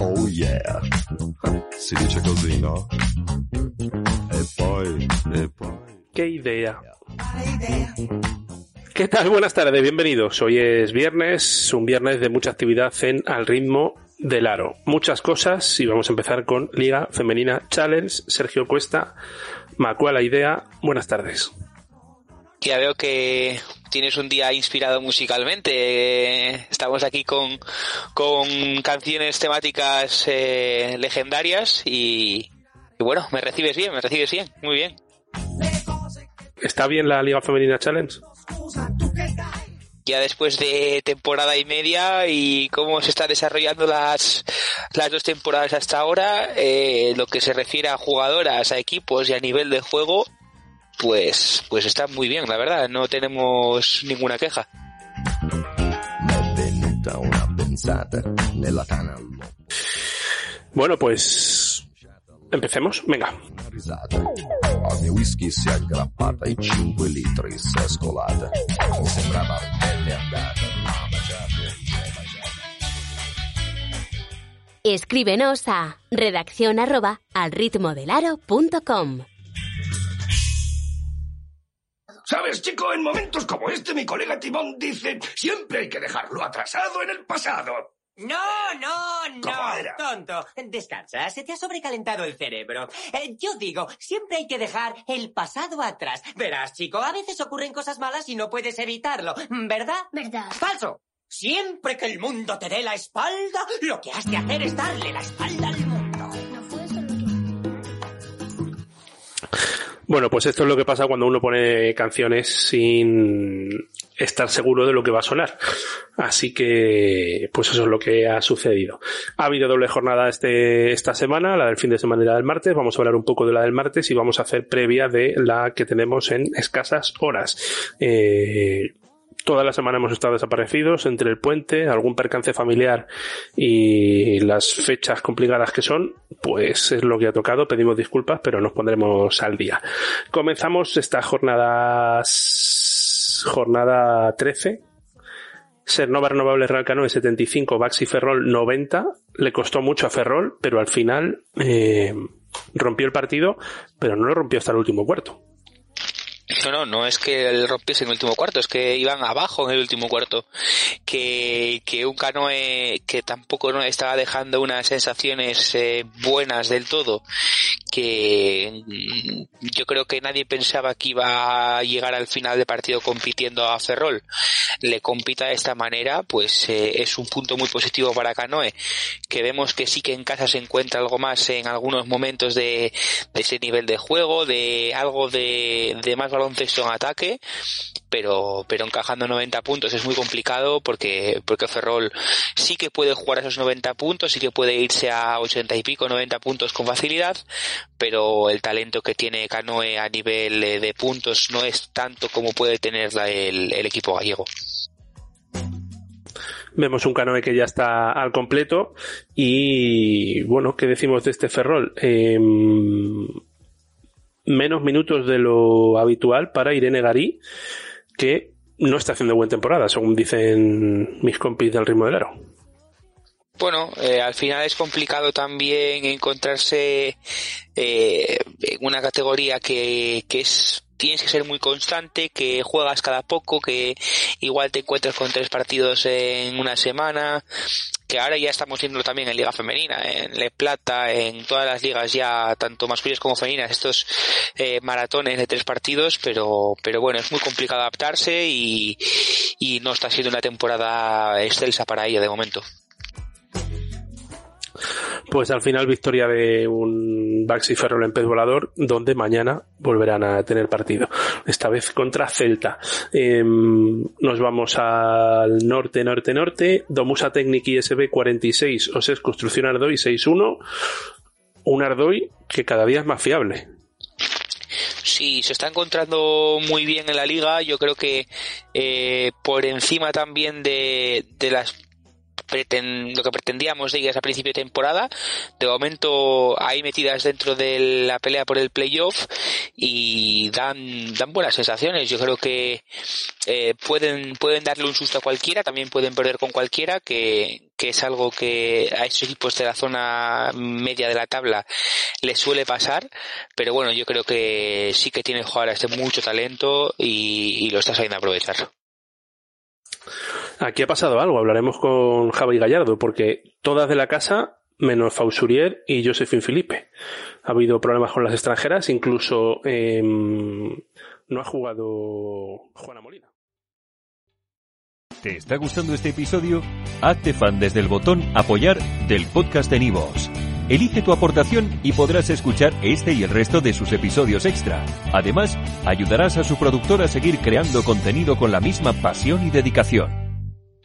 Oh yeah, si dice così, no? E poi, e poi... ¡Qué idea! ¿Qué tal? Buenas tardes, bienvenidos. Hoy es viernes, un viernes de mucha actividad en Al ritmo del aro. Muchas cosas y vamos a empezar con Liga Femenina Challenge. Sergio Cuesta, Macua la idea. Buenas tardes. Ya veo que tienes un día inspirado musicalmente. Estamos aquí con, con canciones temáticas eh, legendarias y, y bueno, me recibes bien, me recibes bien, muy bien. ¿Está bien la Liga Femenina Challenge? Ya después de temporada y media y cómo se están desarrollando las, las dos temporadas hasta ahora, eh, lo que se refiere a jugadoras, a equipos y a nivel de juego, pues, pues está muy bien, la verdad. No tenemos ninguna queja. Bueno, pues empecemos. Venga. Una risata. Al mio whisky si è aggrappata e 5 ¿Sabes, chico? En momentos como este, mi colega Timón dice, siempre hay que dejarlo atrasado en el pasado. No, no, no, ¿Cómo era? tonto. Descansa, se te ha sobrecalentado el cerebro. Eh, yo digo, siempre hay que dejar el pasado atrás. Verás, chico, a veces ocurren cosas malas y no puedes evitarlo, ¿verdad? Verdad. Falso. Siempre que el mundo te dé la espalda, lo que has de hacer es darle la espalda Bueno, pues esto es lo que pasa cuando uno pone canciones sin estar seguro de lo que va a sonar. Así que, pues eso es lo que ha sucedido. Ha habido doble jornada este, esta semana, la del fin de semana y la del martes. Vamos a hablar un poco de la del martes y vamos a hacer previa de la que tenemos en escasas horas. Eh, Toda la semana hemos estado desaparecidos entre el puente, algún percance familiar y las fechas complicadas que son, pues es lo que ha tocado. Pedimos disculpas, pero nos pondremos al día. Comenzamos esta jornada, jornada 13. Sernova Renovable Real Canoe 75, Baxi Ferrol 90. Le costó mucho a Ferrol, pero al final eh, rompió el partido, pero no lo rompió hasta el último cuarto. No, no, no es que el rompiese en el último cuarto, es que iban abajo en el último cuarto. Que, que un canoe que tampoco no estaba dejando unas sensaciones eh, buenas del todo, que mm, yo creo que nadie pensaba que iba a llegar al final de partido compitiendo a Ferrol. Le compita de esta manera, pues eh, es un punto muy positivo para Canoe, que vemos que sí que en casa se encuentra algo más en algunos momentos de, ese nivel de juego, de algo de, de más baloncesto en ataque, pero, pero encajando 90 puntos es muy complicado porque, porque Ferrol sí que puede jugar esos 90 puntos, sí que puede irse a 80 y pico, 90 puntos con facilidad, pero el talento que tiene Canoe a nivel eh, de puntos no es tanto como puede tener el equipo gallego. Vemos un canoe que ya está al completo y bueno, ¿qué decimos de este Ferrol? Em, menos minutos de lo habitual para Irene Garí, que no está haciendo buena temporada, según dicen mis compis del ritmo del aro. Bueno, eh, al final es complicado también encontrarse eh, en una categoría que, es tienes que ser muy constante, que juegas cada poco, que igual te encuentras con tres partidos en una semana, que ahora ya estamos viendo también en Liga Femenina, en Le Plata, en todas las ligas ya, tanto masculinas como femeninas, estos eh, maratones de tres partidos, pero, pero bueno, es muy complicado adaptarse y, y no está siendo una temporada excelsa para ella de momento. Pues al final victoria de un Baxi Ferrol en pez volador, donde mañana volverán a tener partido. Esta vez contra Celta. Eh, nos vamos al norte, norte, norte. Domusa Technic ISB 46, es Construcción Ardoy 61. Un Ardoy que cada día es más fiable. Sí, se está encontrando muy bien en la liga. Yo creo que eh, por encima también de, de las lo que pretendíamos de ellas a principio de temporada. De momento hay metidas dentro de la pelea por el playoff y dan, dan buenas sensaciones. Yo creo que eh, pueden, pueden darle un susto a cualquiera, también pueden perder con cualquiera, que, que es algo que a estos equipos de la zona media de la tabla les suele pasar, pero bueno, yo creo que sí que tienen jugadores de mucho talento y, y lo está sabiendo aprovechar. Aquí ha pasado algo, hablaremos con Javi Gallardo, porque todas de la casa, menos Fausurier y Josephine Felipe. Ha habido problemas con las extranjeras, incluso eh, no ha jugado Juana Molina. ¿Te está gustando este episodio? Hazte fan desde el botón apoyar del podcast de Nivos. Elige tu aportación y podrás escuchar este y el resto de sus episodios extra. Además, ayudarás a su productor a seguir creando contenido con la misma pasión y dedicación.